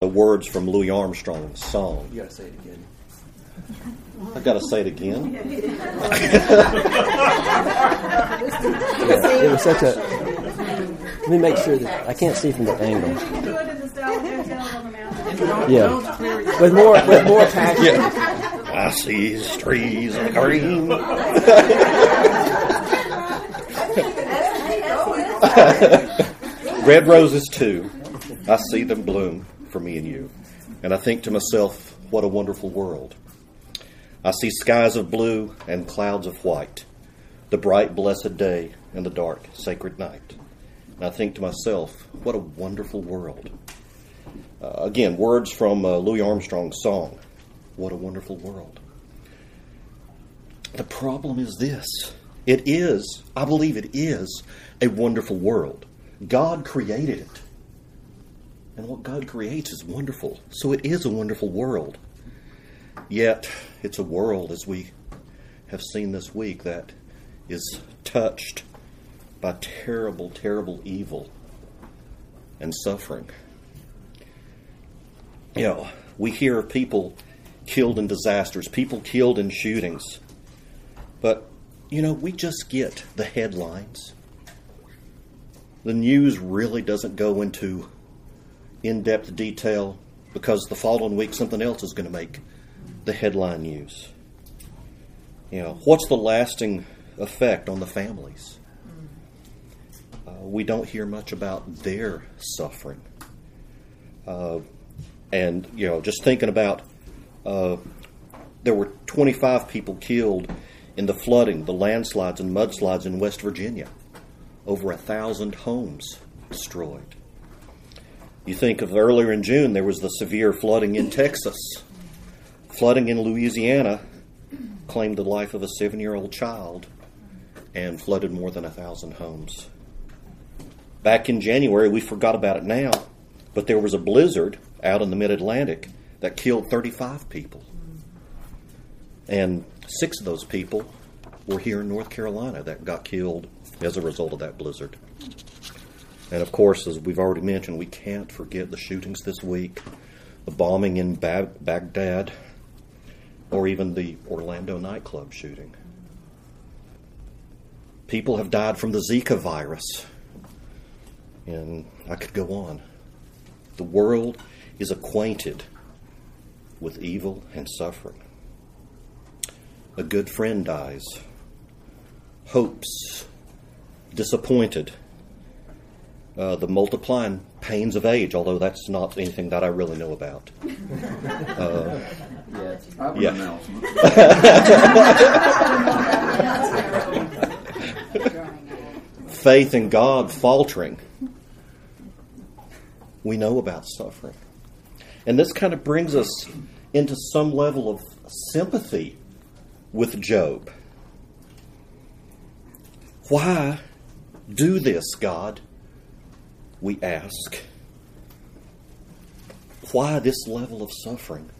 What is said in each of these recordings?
the words from Louis Armstrong's song. You gotta say it again. I've got to say it again. Yeah, it was such a. Let me make sure that I can't see from the angle. Do it in the style of Hotel on the Mountain. Yeah, with more with more passion. Yeah. I see his trees of green. Red roses too. I see them bloom for me and you. And I think to myself, what a wonderful world. I see skies of blue and clouds of white, the bright, blessed day and the dark, sacred night. And I think to myself, what a wonderful world. Uh, again, words from uh, Louis Armstrong's song, What a Wonderful World. The problem is this it is, I believe it is, a wonderful world. God created it. And what God creates is wonderful. So it is a wonderful world. Yet, it's a world, as we have seen this week, that is touched by terrible, terrible evil and suffering. You know, we hear of people killed in disasters, people killed in shootings. But, you know, we just get the headlines. The news really doesn't go into in depth detail because the following week something else is going to make the headline news. You know, what's the lasting effect on the families? Uh, we don't hear much about their suffering. Uh, and, you know, just thinking about uh, there were 25 people killed in the flooding, the landslides and mudslides in West Virginia. Over a thousand homes destroyed. You think of earlier in June, there was the severe flooding in Texas. Flooding in Louisiana claimed the life of a seven year old child and flooded more than a thousand homes. Back in January, we forgot about it now, but there was a blizzard out in the mid Atlantic that killed 35 people. And six of those people were here in North Carolina that got killed as a result of that blizzard. And of course, as we've already mentioned, we can't forget the shootings this week, the bombing in ba- Baghdad, or even the Orlando nightclub shooting. People have died from the Zika virus. And I could go on. The world is acquainted with evil and suffering. A good friend dies. Hopes disappointed. Uh, the multiplying pains of age, although that's not anything that I really know about. Uh, Yes. I an Yeah. faith in God faltering. We know about suffering. And this kind of brings us into some level of sympathy with Job. Why do this, God? We ask. Why this level of suffering?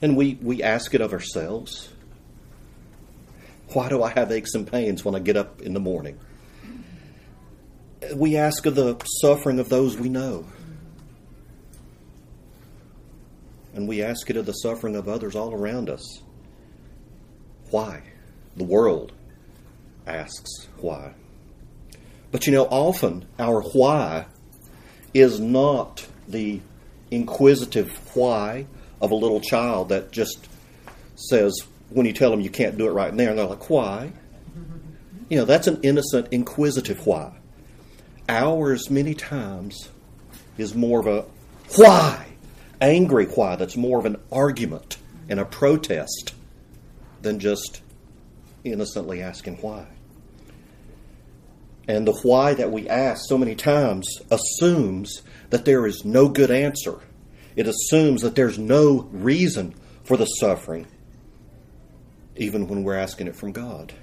And we, we ask it of ourselves. Why do I have aches and pains when I get up in the morning? We ask of the suffering of those we know. And we ask it of the suffering of others all around us. Why? The world asks why. But you know, often our why is not the inquisitive why of a little child that just says, when you tell them you can't do it right there, and they're like, why? You know, that's an innocent, inquisitive why. Ours, many times, is more of a why, angry why, that's more of an argument and a protest than just innocently asking why. And the why that we ask so many times assumes that there is no good answer. It assumes that there's no reason for the suffering, even when we're asking it from God.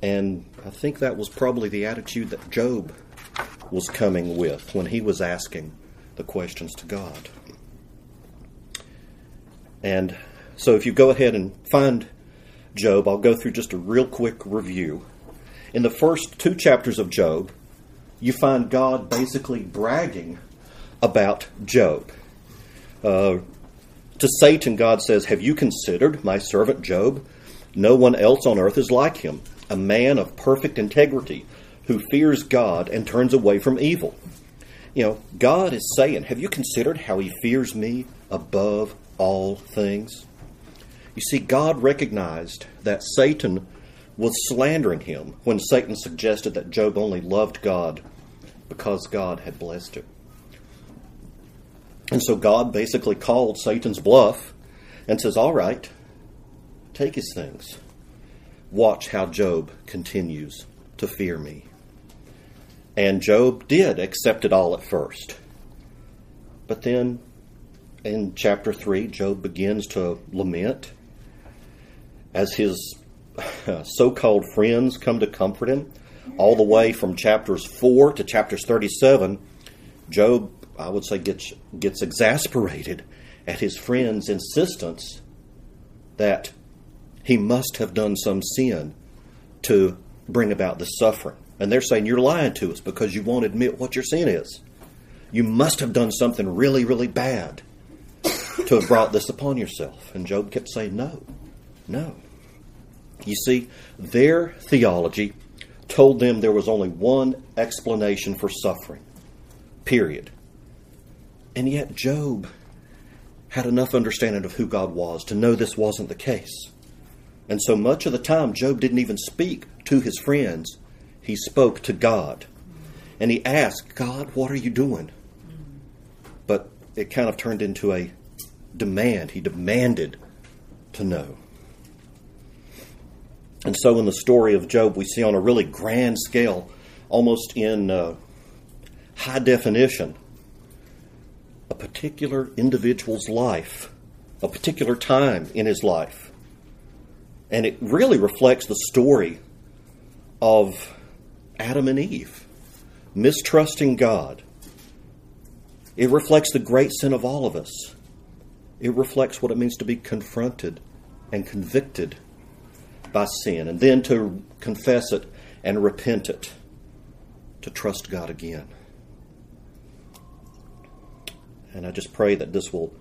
And I think that was probably the attitude that Job was coming with when he was asking the questions to God. And so if you go ahead and find Job, I'll go through just a real quick review. In the first two chapters of Job, you find God basically bragging about Job. Uh, to Satan, God says, Have you considered my servant Job? No one else on earth is like him, a man of perfect integrity who fears God and turns away from evil. You know, God is saying, Have you considered how he fears me above all things? You see, God recognized that Satan was slandering him when Satan suggested that Job only loved God because God had blessed him. And so God basically called Satan's bluff and says, All right, take his things. Watch how Job continues to fear me. And Job did accept it all at first. But then in chapter 3, Job begins to lament as his Uh, so called friends come to comfort him. All the way from chapters 4 to chapters 37, Job, I would say, gets, gets exasperated at his friends' insistence that he must have done some sin to bring about the suffering. And they're saying, You're lying to us because you won't admit what your sin is. You must have done something really, really bad to have brought this upon yourself. And Job kept saying, No, no. You see, their theology told them there was only one explanation for suffering, period. And yet, Job had enough understanding of who God was to know this wasn't the case. And so much of the time, Job didn't even speak to his friends, he spoke to God. And he asked, God, what are you doing? But it kind of turned into a demand. He demanded to know. And so, in the story of Job, we see on a really grand scale, almost in uh, high definition, a particular individual's life, a particular time in his life. And it really reflects the story of Adam and Eve, mistrusting God. It reflects the great sin of all of us. It reflects what it means to be confronted and convicted by sin, and then to confess it and repent it, to trust God again. And I just pray that this will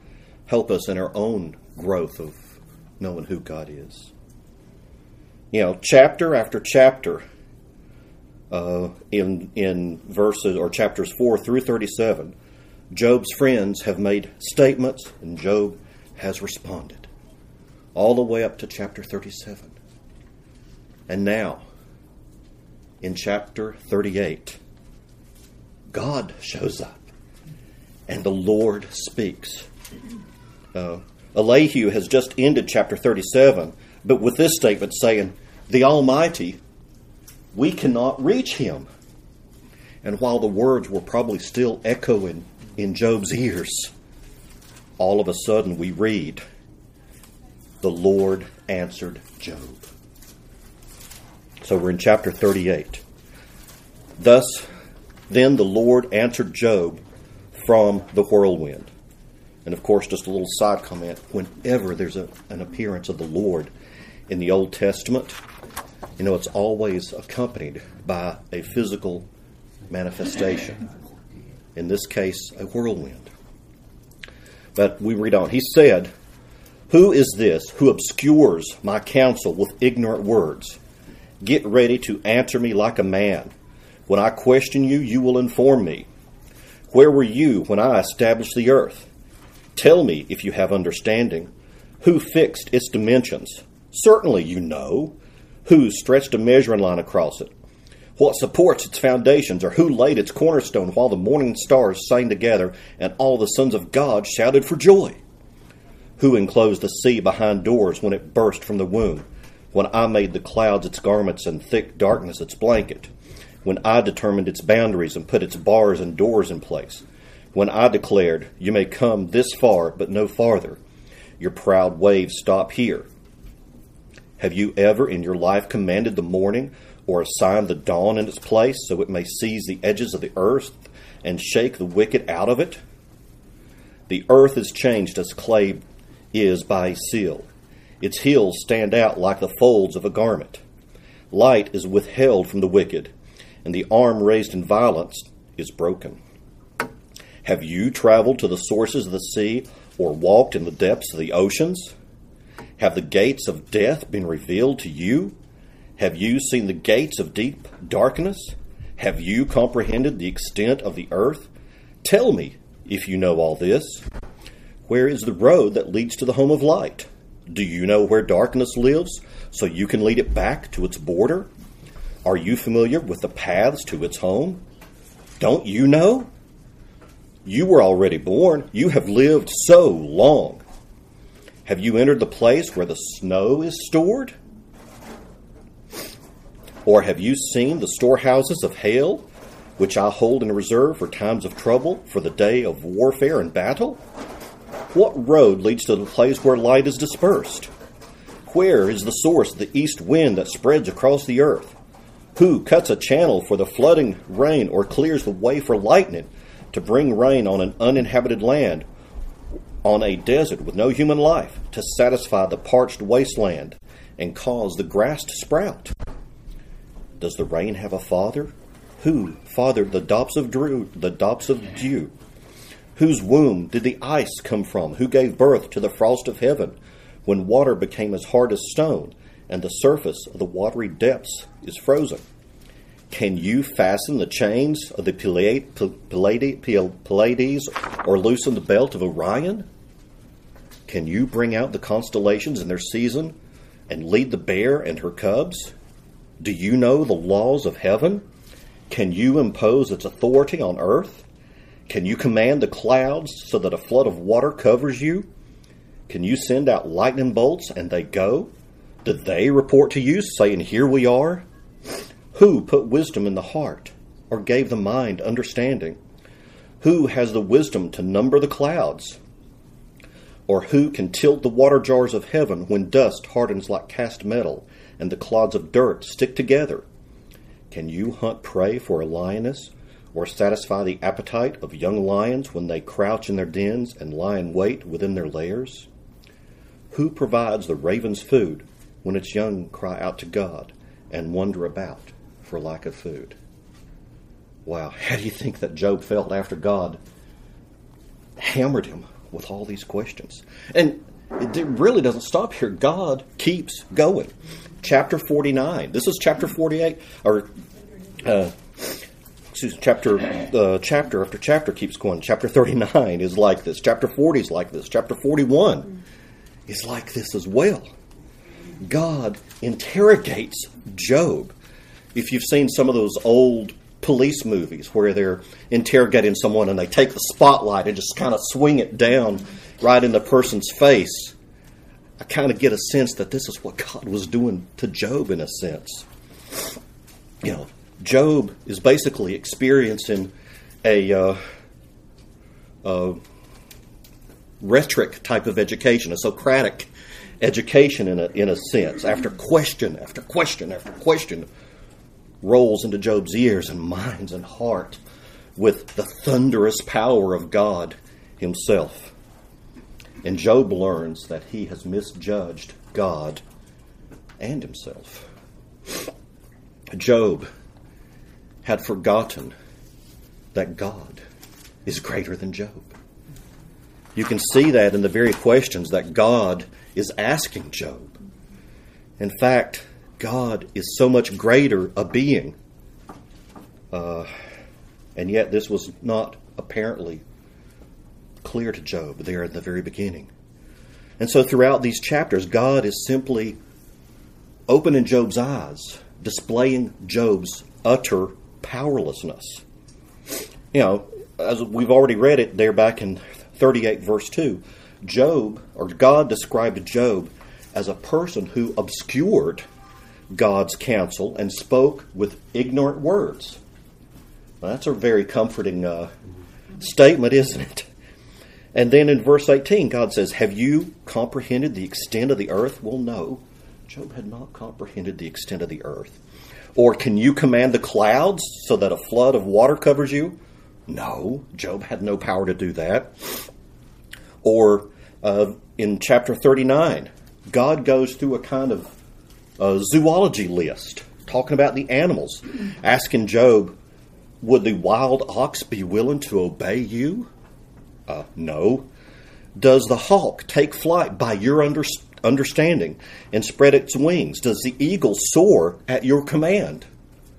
help us in our own growth of knowing who God is. You know, chapter after chapter, uh, in in verses or chapters four through thirty-seven, Job's friends have made statements, and Job has responded, all the way up to chapter thirty-seven. And now, in chapter 38, God shows up and the Lord speaks. Uh, Elihu has just ended chapter 37, but with this statement saying, The Almighty, we cannot reach him. And while the words were probably still echoing in Job's ears, all of a sudden we read, The Lord answered Job. So we're in chapter 38. Thus, then the Lord answered Job from the whirlwind. And of course, just a little side comment whenever there's a, an appearance of the Lord in the Old Testament, you know, it's always accompanied by a physical manifestation. In this case, a whirlwind. But we read on. He said, Who is this who obscures my counsel with ignorant words? Get ready to answer me like a man. When I question you, you will inform me. Where were you when I established the earth? Tell me if you have understanding. Who fixed its dimensions? Certainly you know. Who stretched a measuring line across it? What supports its foundations, or who laid its cornerstone while the morning stars sang together and all the sons of God shouted for joy? Who enclosed the sea behind doors when it burst from the womb? When I made the clouds its garments and thick darkness its blanket, when I determined its boundaries and put its bars and doors in place, when I declared, You may come this far, but no farther, your proud waves stop here. Have you ever in your life commanded the morning or assigned the dawn in its place so it may seize the edges of the earth and shake the wicked out of it? The earth is changed as clay is by a seal its hills stand out like the folds of a garment. Light is withheld from the wicked, and the arm raised in violence is broken. Have you traveled to the sources of the sea or walked in the depths of the oceans? Have the gates of death been revealed to you? Have you seen the gates of deep darkness? Have you comprehended the extent of the earth? Tell me, if you know all this. Where is the road that leads to the home of light? Do you know where darkness lives, so you can lead it back to its border? Are you familiar with the paths to its home? Don't you know? You were already born. You have lived so long. Have you entered the place where the snow is stored? Or have you seen the storehouses of hail, which I hold in reserve for times of trouble, for the day of warfare and battle? What road leads to the place where light is dispersed? Where is the source of the east wind that spreads across the earth? Who cuts a channel for the flooding rain or clears the way for lightning to bring rain on an uninhabited land, on a desert with no human life, to satisfy the parched wasteland and cause the grass to sprout? Does the rain have a father? Who fathered the drops of dew? The drops of dew. Whose womb did the ice come from? Who gave birth to the frost of heaven, when water became as hard as stone, and the surface of the watery depths is frozen? Can you fasten the chains of the Pleiades or loosen the belt of Orion? Can you bring out the constellations in their season and lead the bear and her cubs? Do you know the laws of heaven? Can you impose its authority on earth? Can you command the clouds so that a flood of water covers you? Can you send out lightning bolts and they go? Do they report to you, saying, Here we are? Who put wisdom in the heart, or gave the mind understanding? Who has the wisdom to number the clouds? Or who can tilt the water jars of heaven when dust hardens like cast metal? and the clods of dirt stick together. Can you hunt prey for a lioness, or satisfy the appetite of young lions when they crouch in their dens and lie in wait within their lairs? Who provides the raven's food when its young cry out to God and wander about for lack of food? Wow, how do you think that Job felt after God hammered him with all these questions? And it really doesn't stop here. God keeps going chapter 49. This is chapter 48, or uh, chapter uh, chapter after chapter keeps going. Chapter 39 is like this. Chapter 40 is like this. Chapter 41 is like this as well. God interrogates Job. If you've seen some of those old police movies where they're interrogating someone and they take the spotlight and just kind of swing it down right in the person's face I kind of get a sense that this is what God was doing to Job in a sense. You know, Job is basically experiencing a, uh, rhetoric type of education, a Socratic education in a, in a sense. After question after question after question rolls into Job's ears and minds and heart with the thunderous power of God Himself. And Job learns that he has misjudged God and himself. Job had forgotten that God is greater than Job. You can see that in the very questions that God is asking Job. In fact, God is so much greater a being. Uh, and yet, this was not apparently clear to Job there at the very beginning. And so throughout these chapters, God is simply opening Job's eyes, displaying Job's utter powerlessness. You know, as we've already read it there back in 38 verse 2, Job, or God described Job as a person who obscured God's counsel and spoke with ignorant words. Well, that's a very comforting uh, statement, isn't it? And then in verse 18, God says, Have you comprehended the extent of the earth? Well, no. Job had not comprehended the extent of the earth. Or can you command the clouds so that a flood of water covers you? No, Job had no power to do that. Or uh, in chapter 39, God goes through a kind of zoology list, talking about the animals, asking Job, Would the wild ox be willing to obey you? Uh, no. Does the hawk take flight by your under, understanding and spread its wings? Does the eagle soar at your command?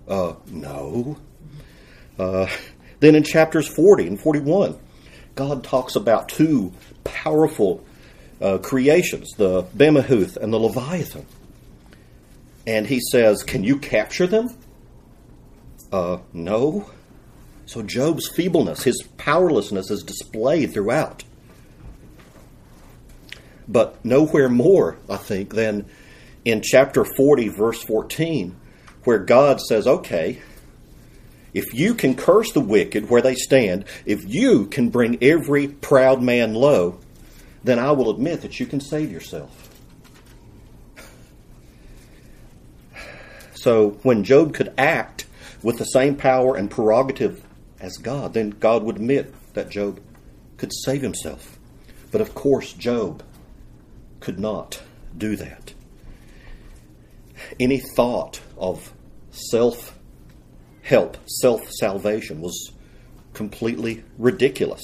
Uh, no. Uh, then in chapters 40 and 41, God talks about two powerful uh, creations, the Behemoth and the Leviathan. And he says, Can you capture them? Uh, no. So Job's feebleness, his powerlessness is displayed throughout. But nowhere more, I think, than in chapter 40, verse 14, where God says, Okay, if you can curse the wicked where they stand, if you can bring every proud man low, then I will admit that you can save yourself. So when Job could act with the same power and prerogative as God, then God would admit that Job could save himself. But of course, Job could not do that. Any thought of self help, self salvation was completely ridiculous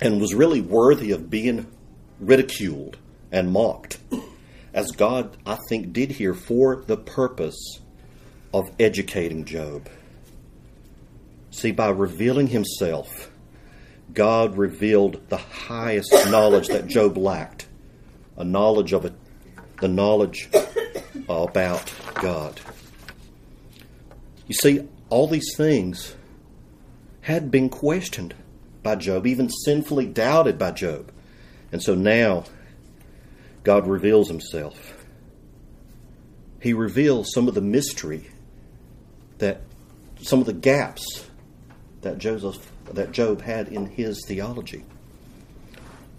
and was really worthy of being ridiculed and mocked, as God, I think, did here for the purpose of educating Job. See, by revealing himself, God revealed the highest knowledge that Job lacked a knowledge of it, the knowledge about God. You see, all these things had been questioned by Job, even sinfully doubted by Job. And so now God reveals himself. He reveals some of the mystery that some of the gaps that Joseph that Job had in his theology.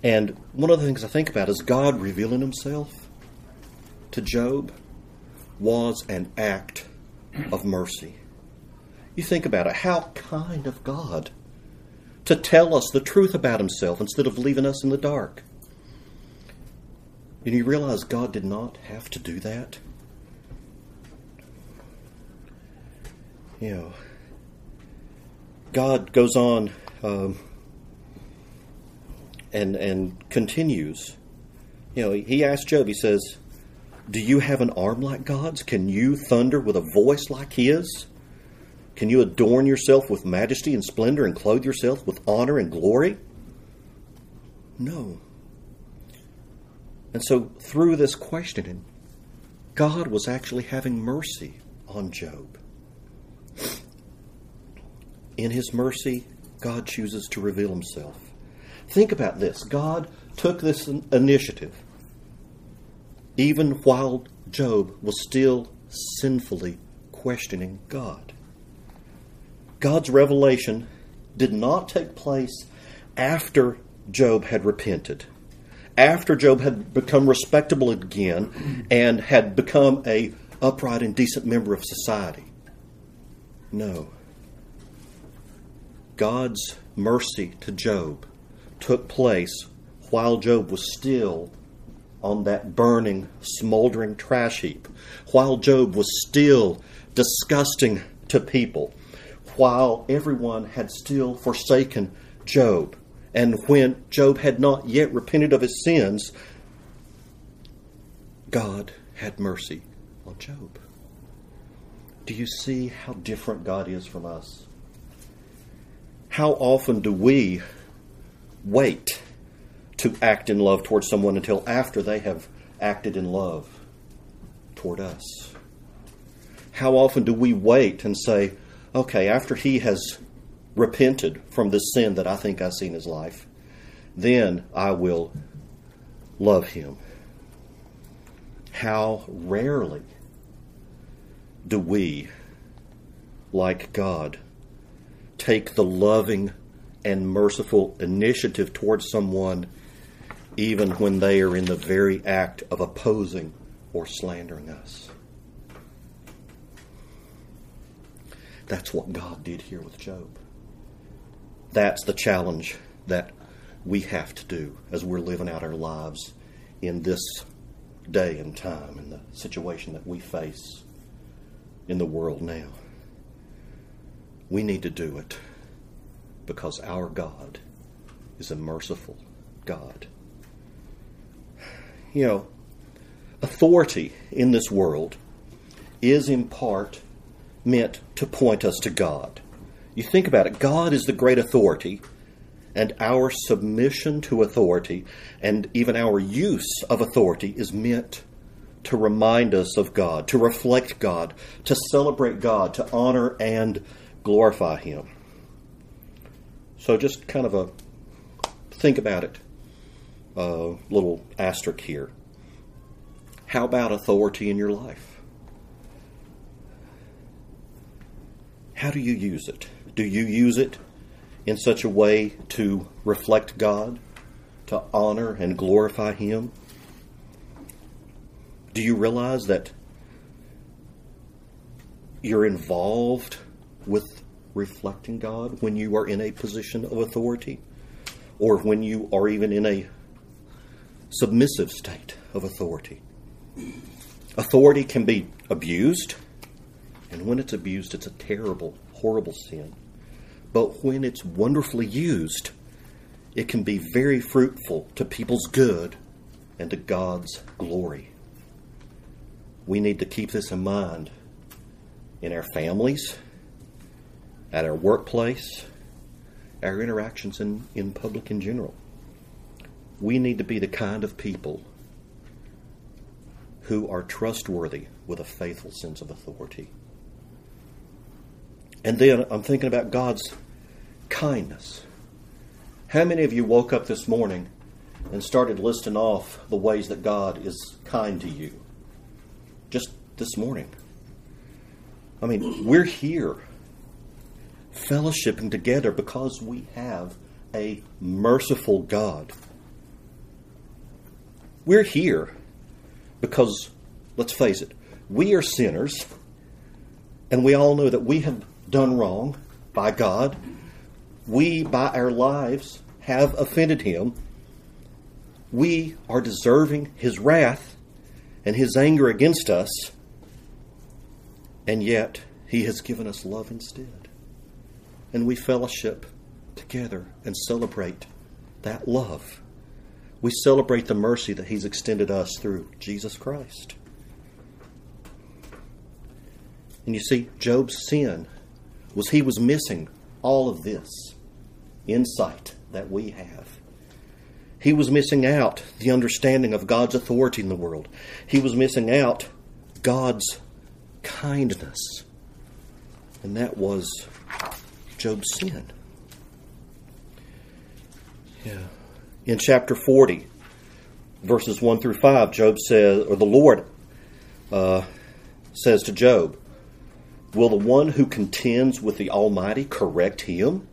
And one of the things I think about is God revealing himself to Job was an act of mercy. You think about it, how kind of God to tell us the truth about himself instead of leaving us in the dark. And you realize God did not have to do that? You know, God goes on um, and and continues. You know, he asks Job. He says, "Do you have an arm like God's? Can you thunder with a voice like His? Can you adorn yourself with majesty and splendor and clothe yourself with honor and glory?" No. And so, through this questioning, God was actually having mercy on Job. In his mercy, God chooses to reveal himself. Think about this God took this initiative even while Job was still sinfully questioning God. God's revelation did not take place after Job had repented, after Job had become respectable again and had become a upright and decent member of society. No. God's mercy to Job took place while Job was still on that burning, smoldering trash heap, while Job was still disgusting to people, while everyone had still forsaken Job, and when Job had not yet repented of his sins, God had mercy on Job. Do you see how different God is from us? How often do we wait to act in love towards someone until after they have acted in love toward us? How often do we wait and say, okay, after he has repented from this sin that I think I see in his life, then I will love him? How rarely do we, like God, take the loving and merciful initiative towards someone even when they are in the very act of opposing or slandering us. That's what God did here with Job. That's the challenge that we have to do as we're living out our lives in this day and time, in the situation that we face in the world now. We need to do it because our God is a merciful God. You know, authority in this world is in part meant to point us to God. You think about it, God is the great authority, and our submission to authority and even our use of authority is meant to remind us of God, to reflect God, to celebrate God, to honor and glorify Him. So just kind of a think about it. A little asterisk here. How about authority in your life? How do you use it? Do you use it in such a way to reflect God, to honor and glorify Him? Do you realize that you're involved with reflecting God when you are in a position of authority or when you are even in a submissive state of authority? Authority can be abused, and when it's abused, it's a terrible, horrible sin. But when it's wonderfully used, it can be very fruitful to people's good and to God's glory. We need to keep this in mind in our families, at our workplace, our interactions in, in public in general. We need to be the kind of people who are trustworthy with a faithful sense of authority. And then I'm thinking about God's kindness. How many of you woke up this morning and started listing off the ways that God is kind to you? Just this morning. I mean, we're here fellowshipping together because we have a merciful God. We're here because, let's face it, we are sinners, and we all know that we have done wrong by God. We, by our lives, have offended Him. We are deserving His wrath and His anger against us, and yet He has given us love instead. And we fellowship together and celebrate that love. We celebrate the mercy that He's extended us through Jesus Christ. And you see, Job's sin was he was missing all of this insight that we have. He was missing out the understanding of God's authority in the world. He was missing out God's kindness. And that was Job's sin. Yeah. In chapter 40, verses 1 through 5, Job says, or the Lord uh, says to Job, Will the one who contends with the Almighty correct him?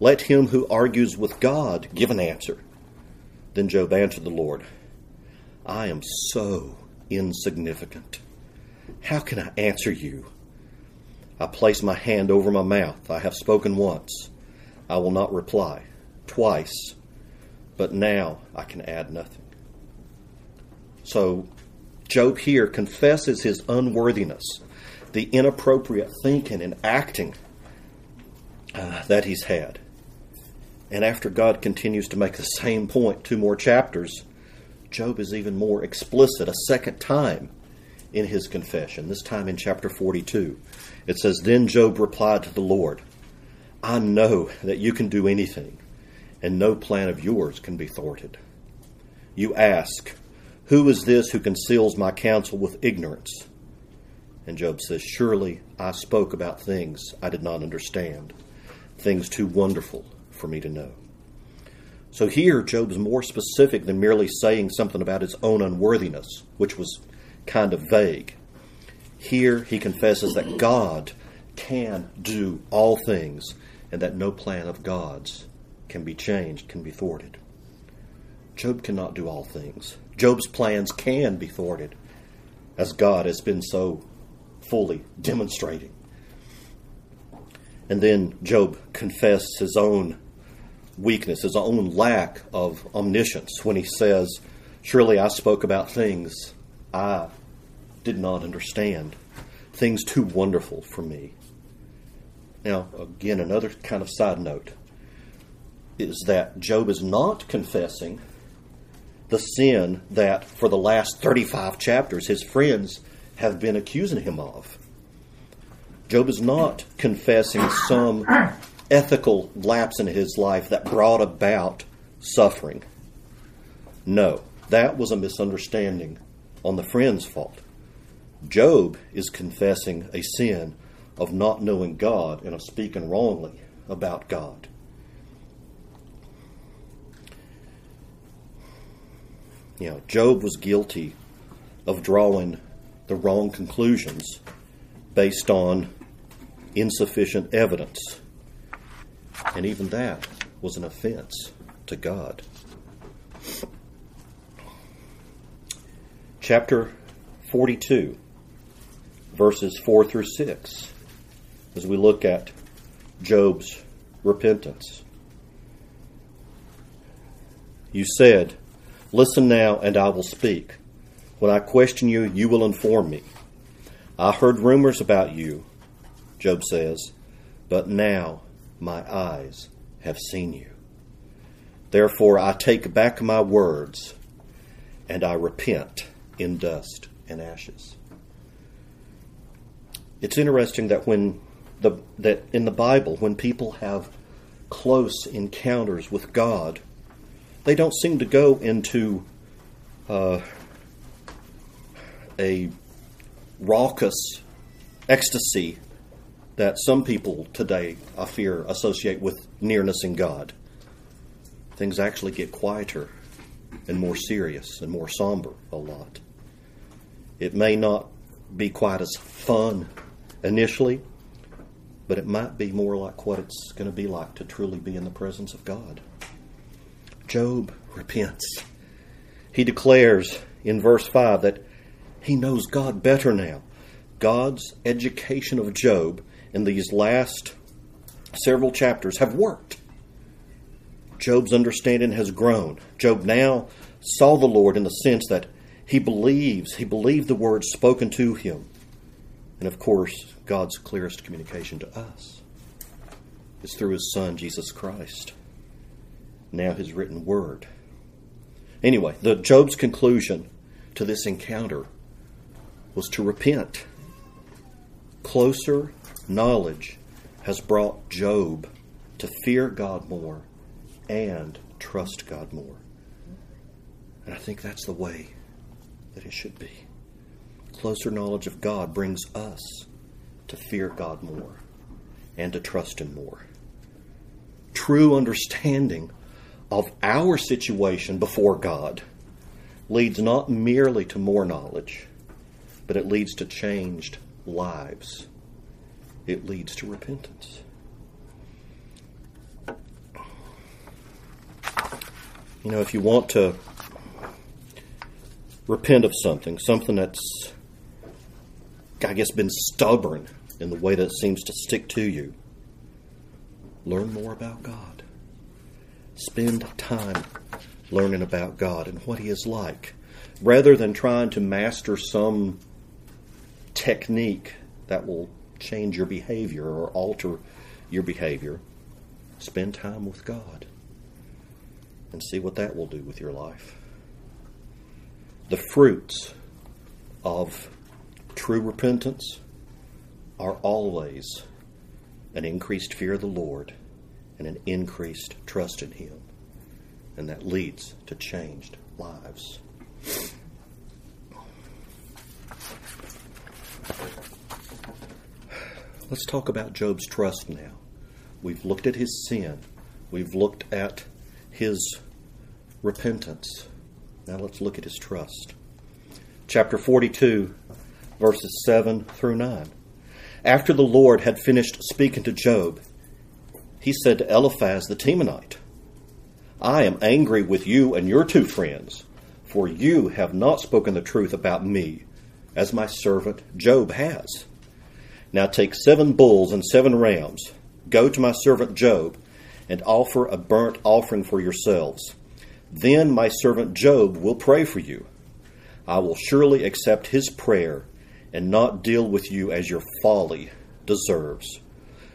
Let him who argues with God give an answer. Then Job answered the Lord, I am so insignificant. How can I answer you? I place my hand over my mouth. I have spoken once. I will not reply. Twice. But now I can add nothing. So, Job here confesses his unworthiness the inappropriate thinking and acting uh, that he's had. And after God continues to make the same point two more chapters, Job is even more explicit a second time in his confession, this time in chapter 42. It says, Then Job replied to the Lord, I know that you can do anything, and no plan of yours can be thwarted. You ask, Who is this who conceals my counsel with ignorance? And Job says, Surely I spoke about things I did not understand, things too wonderful for me to know. So here, Job's more specific than merely saying something about his own unworthiness, which was kind of vague. Here, he confesses that God can do all things and that no plan of God's can be changed, can be thwarted. Job cannot do all things. Job's plans can be thwarted, as God has been so fully demonstrating. And then Job confessed his own weakness, his own lack of omniscience when he says, Surely I spoke about things I did not understand, things too wonderful for me. Now, again, another kind of side note. is that Job is not confessing the sin that for the last 35 chapters his friends have been accusing him of. Job is not confessing some ethical lapse in his life that brought about suffering. No, that was a misunderstanding on the friend's fault. Job is confessing a sin of not knowing God and of speaking wrongly about God. You know, Job was guilty of drawing the wrong conclusions based on insufficient evidence. And even that was an offense to God. Chapter 42, verses 4 through 6, as we look at Job's repentance. You said, Listen now, and I will speak. When I question you, you will inform me. I heard rumors about you, Job says, but now my eyes have seen you. Therefore, I take back my words, and I repent in dust and ashes. It's interesting that when the that in the Bible, when people have close encounters with God, they don't seem to go into uh, a raucous ecstasy that some people today, I fear, associate with nearness in God. Things actually get quieter and more serious and more somber a lot. It may not be quite as fun initially, but it might be more like what it's going to be like to truly be in the presence of God. Job repents. He declares in verse 5 that he knows God better now. God's education of Job in these last several chapters have worked. Job's understanding has grown. Job now saw the Lord in the sense that he believes, he believed the words spoken to him. And of course, God's clearest communication to us is through his Son, Jesus Christ. Now his written word. Anyway, the Job's conclusion to this encounter was to repent. Closer knowledge has brought Job to fear God more and trust God more. And I think that's the way that it should be. Closer knowledge of God brings us to fear God more and to trust Him more. True understanding of our situation before God leads not merely to more knowledge, but it leads to changed lives. It leads to repentance. You know, if you want to repent of something, something that's, I guess, been stubborn in the way that it seems to stick to you, learn more about God. Spend time learning about God and what He is like, rather than trying to master some technique that will change your behavior or alter your behavior. Spend time with God and see what that will do with your life. The fruits of true repentance are always an increased fear of the Lord and an increased trust in Him. And that leads to changed lives. Let's talk about Job's trust now. We've looked at his sin, we've looked at his repentance. Now let's look at his trust. Chapter 42, verses 7 through 9. After the Lord had finished speaking to Job, he said to Eliphaz the Temanite, I am angry with you and your two friends, for you have not spoken the truth about me, as my servant Job has. Now take seven bulls and seven rams, go to my servant Job, and offer a burnt offering for yourselves. Then my servant Job will pray for you. I will surely accept his prayer and not deal with you as your folly deserves.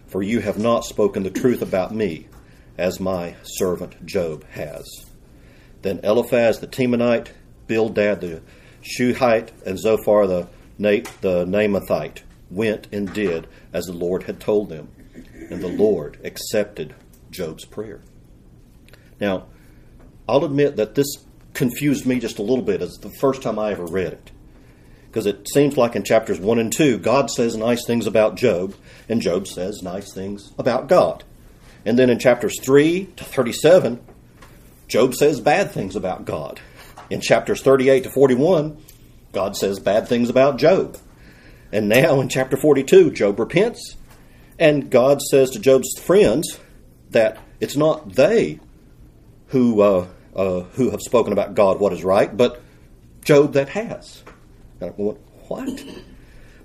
For you have not spoken the truth about me, as my servant Job has. Then Eliphaz the Temanite, Bildad the Shuhite, and Zophar the, Na- the Naamathite went and did as the Lord had told them, and the Lord accepted Job's prayer. Now, I'll admit that this confused me just a little bit. It's the first time I ever read it. Because it seems like in chapters 1 and 2, God says nice things about Job, and Job says nice things about God. And then in chapters 3 to 37, Job says bad things about God. In chapters 38 to 41, God says bad things about Job. And now in chapter 42, Job repents, and God says to Job's friends that it's not they who uh, uh, who have spoken about God what is right, but Job that has. What?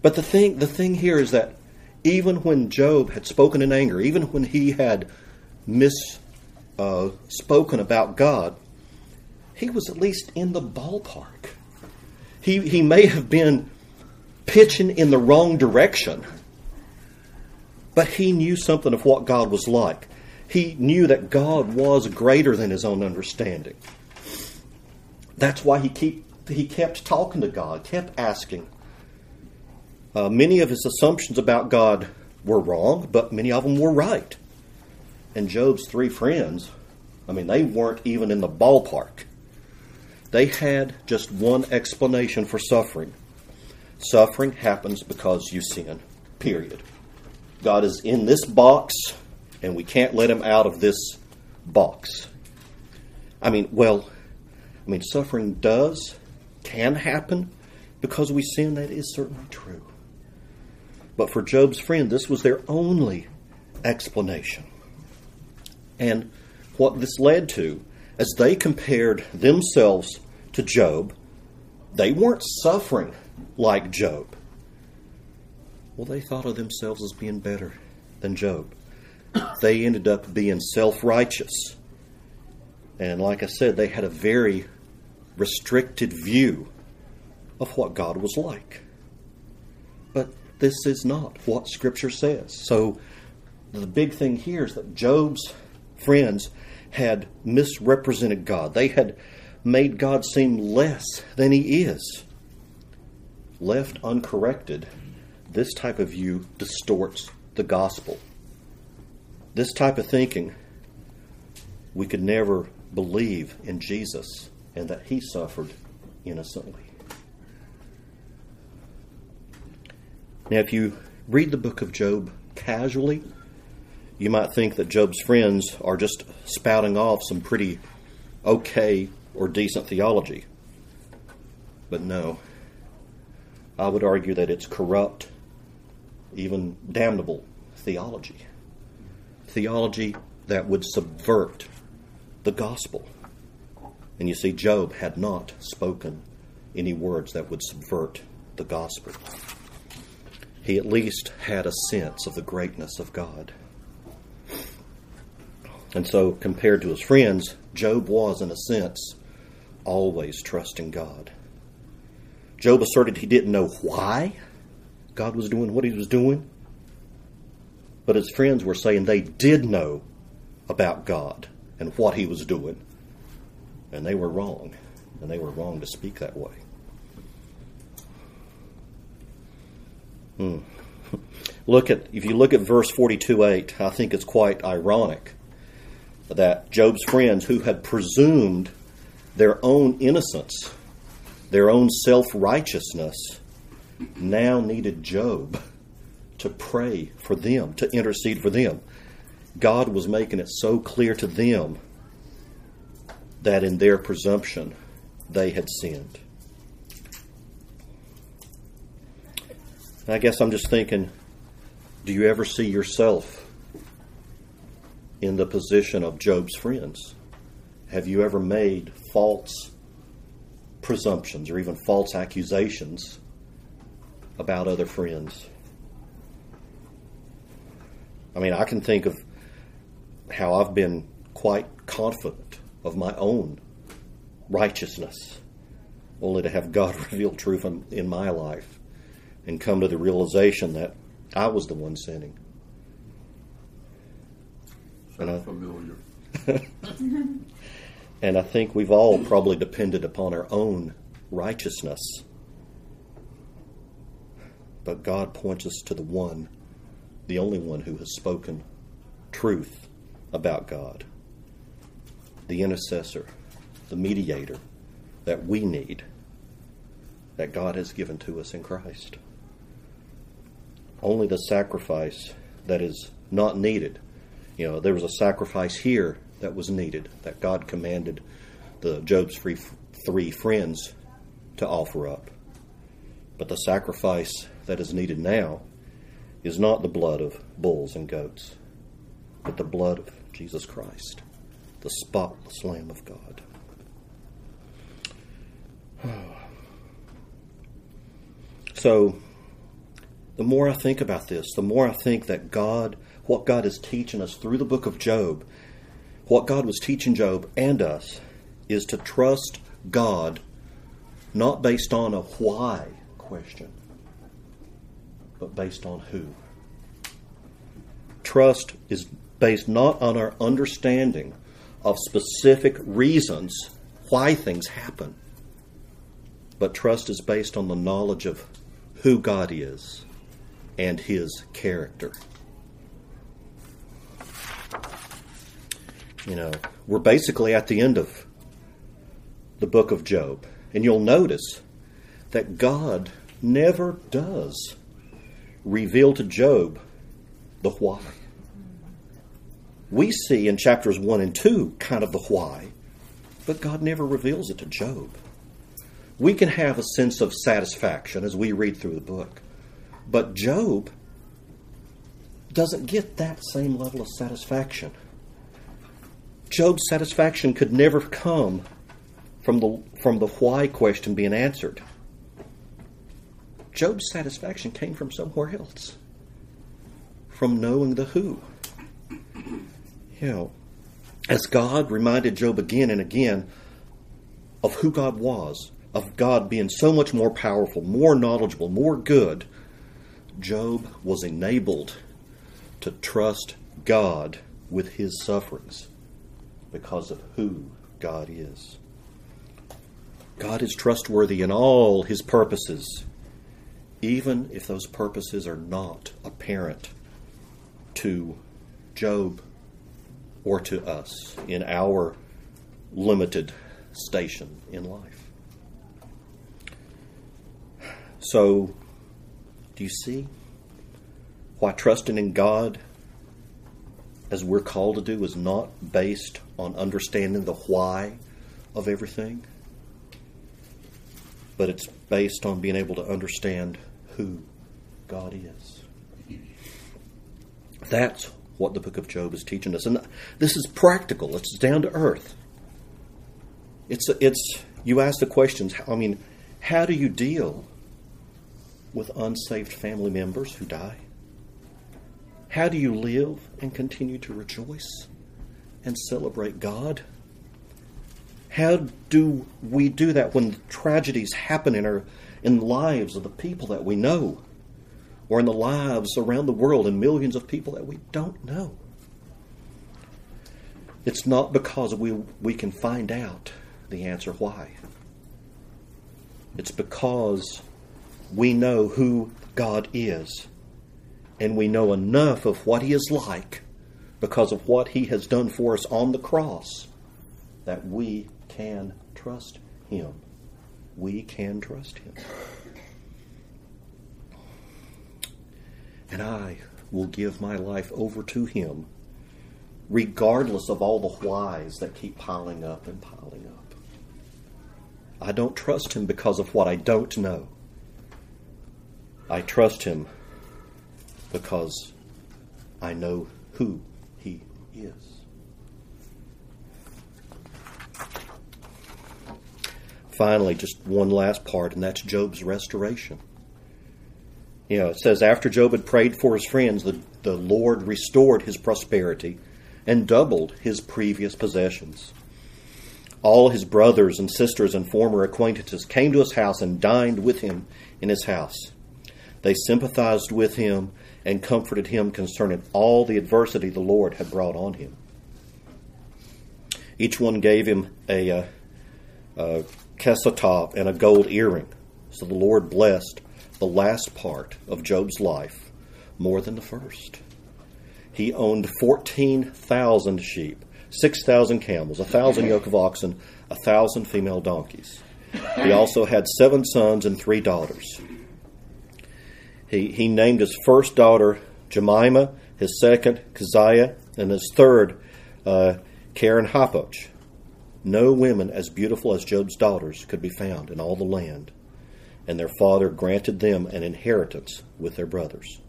But the thing the thing here is that even when Job had spoken in anger, even when he had misspoken uh, about God, he was at least in the ballpark. He, he may have been pitching in the wrong direction, but he knew something of what God was like. He knew that God was greater than his own understanding. That's why he keep, he kept talking to God, kept asking. Uh, many of his assumptions about God were wrong, but many of them were right. And Job's three friends, I mean, they weren't even in the ballpark. They had just one explanation for suffering suffering happens because you sin, period. God is in this box, and we can't let him out of this box. I mean, well, I mean, suffering does, can happen because we sin. That is certainly true. But for Job's friend, this was their only explanation. And what this led to, as they compared themselves to Job, they weren't suffering like Job. Well, they thought of themselves as being better than Job. They ended up being self righteous. And like I said, they had a very restricted view of what God was like. But this is not what Scripture says. So the big thing here is that Job's friends had misrepresented God. They had made God seem less than he is. Left uncorrected, this type of view distorts the gospel. This type of thinking, we could never believe in Jesus and that he suffered innocently. Now, if you read the book of Job casually, you might think that Job's friends are just spouting off some pretty okay or decent theology. But no, I would argue that it's corrupt, even damnable theology. Theology that would subvert the gospel. And you see, Job had not spoken any words that would subvert the gospel. He at least had a sense of the greatness of God. And so, compared to his friends, Job was, in a sense, always trusting God. Job asserted he didn't know why God was doing what he was doing, but his friends were saying they did know about God and what he was doing, and they were wrong, and they were wrong to speak that way. Hmm. Look at if you look at verse 42 8, I think it's quite ironic that Job's friends, who had presumed their own innocence, their own self righteousness, now needed Job to pray for them, to intercede for them. God was making it so clear to them that in their presumption they had sinned. I guess I'm just thinking do you ever see yourself in the position of Job's friends? Have you ever made false presumptions or even false accusations about other friends? I mean, I can think of how I've been quite confident of my own righteousness, only to have God reveal truth in, in my life and come to the realization that I was the one sinning. And I- familiar. And I think we've all probably depended upon our own righteousness. But God points us to the one, the only one who has spoken truth about God, the intercessor, the mediator that we need, that God has given to us in Christ. Only the sacrifice that is not needed. You know, there was a sacrifice here that was needed, that God commanded the Job's three, three friends to offer up. But the sacrifice that is needed now is not the blood of bulls and goats, but the blood of Jesus Christ, the spotless Lamb of God. So, the more I think about this, the more I think that God, what God is teaching us through the book of Job, what God was teaching Job and us, is to trust God not based on a why question, but based on who. Trust is based not on our understanding of specific reasons why things happen, but trust is based on the knowledge of who God is and his character. You know, we're basically at the end of the book of Job, and you'll notice that God never does reveal to Job the why. We see in chapters 1 and 2 kind of the why, but God never reveals it to Job. We can have a sense of satisfaction as we read through the book, but Job doesn't get that same level of satisfaction. Job's satisfaction could never come from the, from the why question being answered. Job's satisfaction came from somewhere else, from knowing the who. Know, as God reminded Job again and again of who God was, of God being so much more powerful, more knowledgeable, more good, Job was enabled to trust God with his sufferings because of who God is. God is trustworthy in all his purposes, even if those purposes are not apparent to Job or to us in our limited station in life. So, do you see why trusting in God, as we're called to do, is not based on understanding the why of everything? But it's based on being able to understand who God is. That's what the book of Job is teaching us. And this is practical, it's down to earth. It's, it's you ask the questions, I mean, how do you deal with unsaved family members who die? How do you live and continue to rejoice and celebrate God? How do we do that when tragedies happen in our in lives of the people that we know? Or in the lives around the world and millions of people that we don't know? It's not because we we can find out the answer why. It's because we know who God is and we know enough of what He is like because of what He has done for us on the cross that we can trust Him. We can trust Him. And I will give my life over to Him, regardless of all the whys that keep piling up and piling up. I don't trust Him because of what I don't know. I trust Him because I know who He is. Finally, just one last part, and that's Job's restoration. You know, it says, after Job had prayed for his friends, the, the Lord restored his prosperity and doubled his previous possessions. All his brothers and sisters and former acquaintances came to his house and dined with him in his house. They sympathized with him and comforted him concerning all the adversity the Lord had brought on him. Each one gave him a, uh, a qesitah and a gold earring. So the Lord blessed the last part of Job's life more than the first. He owned 14,000 sheep, 6,000 camels, 1,000 yoke of oxen, 1,000 female donkeys. He also had seven sons and three daughters. He, he named his first daughter Jemimah, his second Keziah, and his third uh, Keren-happuch. No women as beautiful as Job's daughters could be found in all the land, and their father granted them an inheritance with their brothers.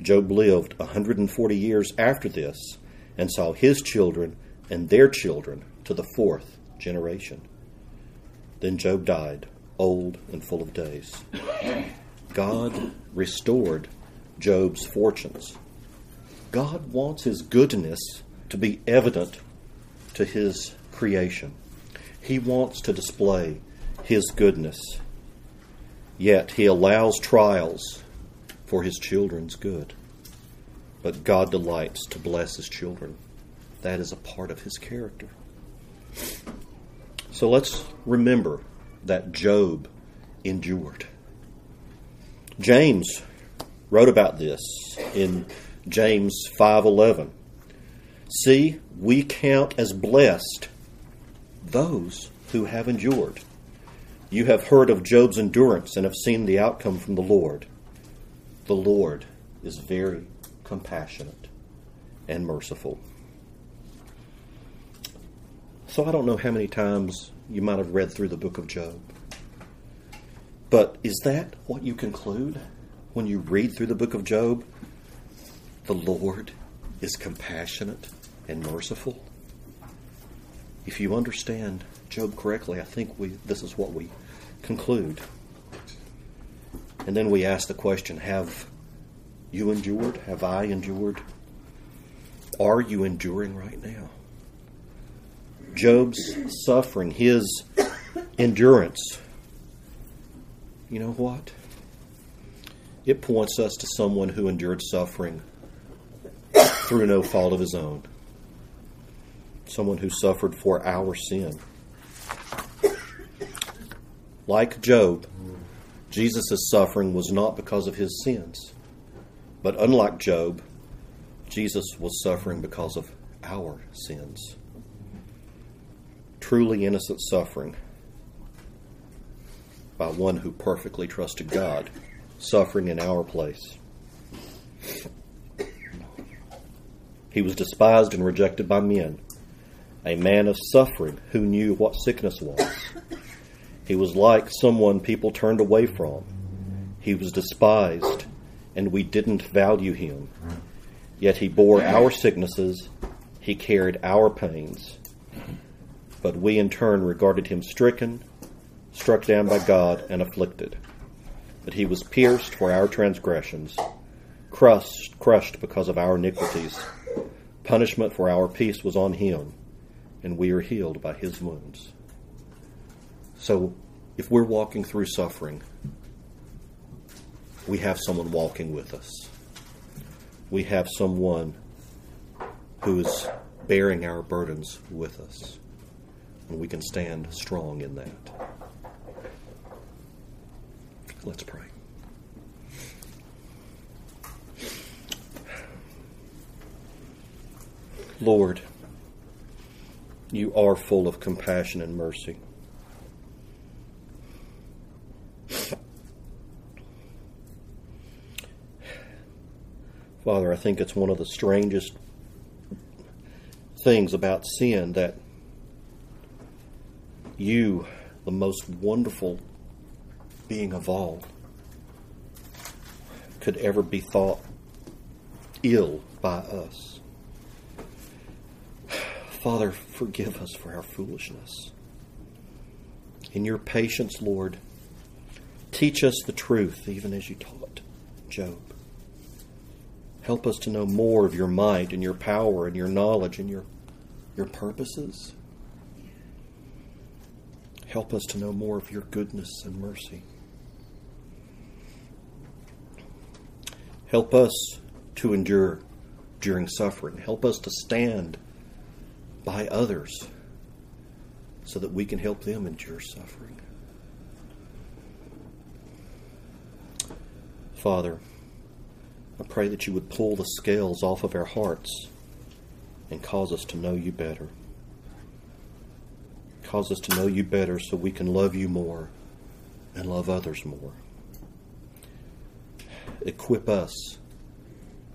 Job lived a 140 years after this and saw his children and their children to the fourth generation. Then Job died, old and full of days. God restored Job's fortunes. God wants his goodness to be evident to his creation. He wants to display his goodness. Yet he allows trials for his children's good. But God delights to bless his children. That is a part of his character. So let's remember that Job endured. James wrote about this in James 5:11. See, we count as blessed those who have endured. You have heard of Job's endurance and have seen the outcome from the Lord. The Lord is very compassionate and merciful. So I don't know how many times you might have read through the book of Job. But is that what you conclude when you read through the book of Job? The Lord is compassionate and merciful. If you understand Job correctly, I think we this is what we conclude. And then we ask the question Have you endured? Have I endured? Are you enduring right now? Job's suffering, his endurance, you know what? It points us to someone who endured suffering through no fault of his own. Someone who suffered for our sin. Like Job, Jesus' suffering was not because of his sins. But unlike Job, Jesus was suffering because of our sins. Truly innocent suffering by one who perfectly trusted God, suffering in our place. He was despised and rejected by men, a man of suffering who knew what sickness was. He was like someone people turned away from. He was despised, and we didn't value him. Yet he bore our sicknesses, he carried our pains. But we in turn regarded him stricken, struck down by God, and afflicted. But he was pierced for our transgressions, crushed, crushed because of our iniquities. Punishment for our peace was on him, and we are healed by his wounds. So, if we're walking through suffering, we have someone walking with us. We have someone who is bearing our burdens with us. And we can stand strong in that. Let's pray. Lord, you are full of compassion and mercy. Father, I think it's one of the strangest things about sin that you, the most wonderful being of all, could ever be thought ill by us. Father, forgive us for our foolishness. In your patience, Lord, teach us the truth, even as you taught Job. Help us to know more of your might and your power and your knowledge and your, your purposes. Help us to know more of your goodness and mercy. Help us to endure during suffering. Help us to stand by others so that we can help them endure suffering. Father, I pray that you would pull the scales off of our hearts and cause us to know you better. Cause us to know you better so we can love you more and love others more. Equip us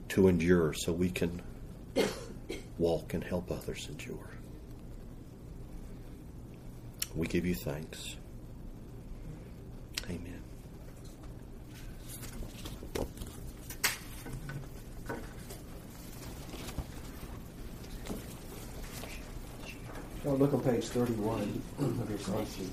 to endure so we can walk and help others endure. We give you thanks. Amen. Well, look on page 31 of your sheet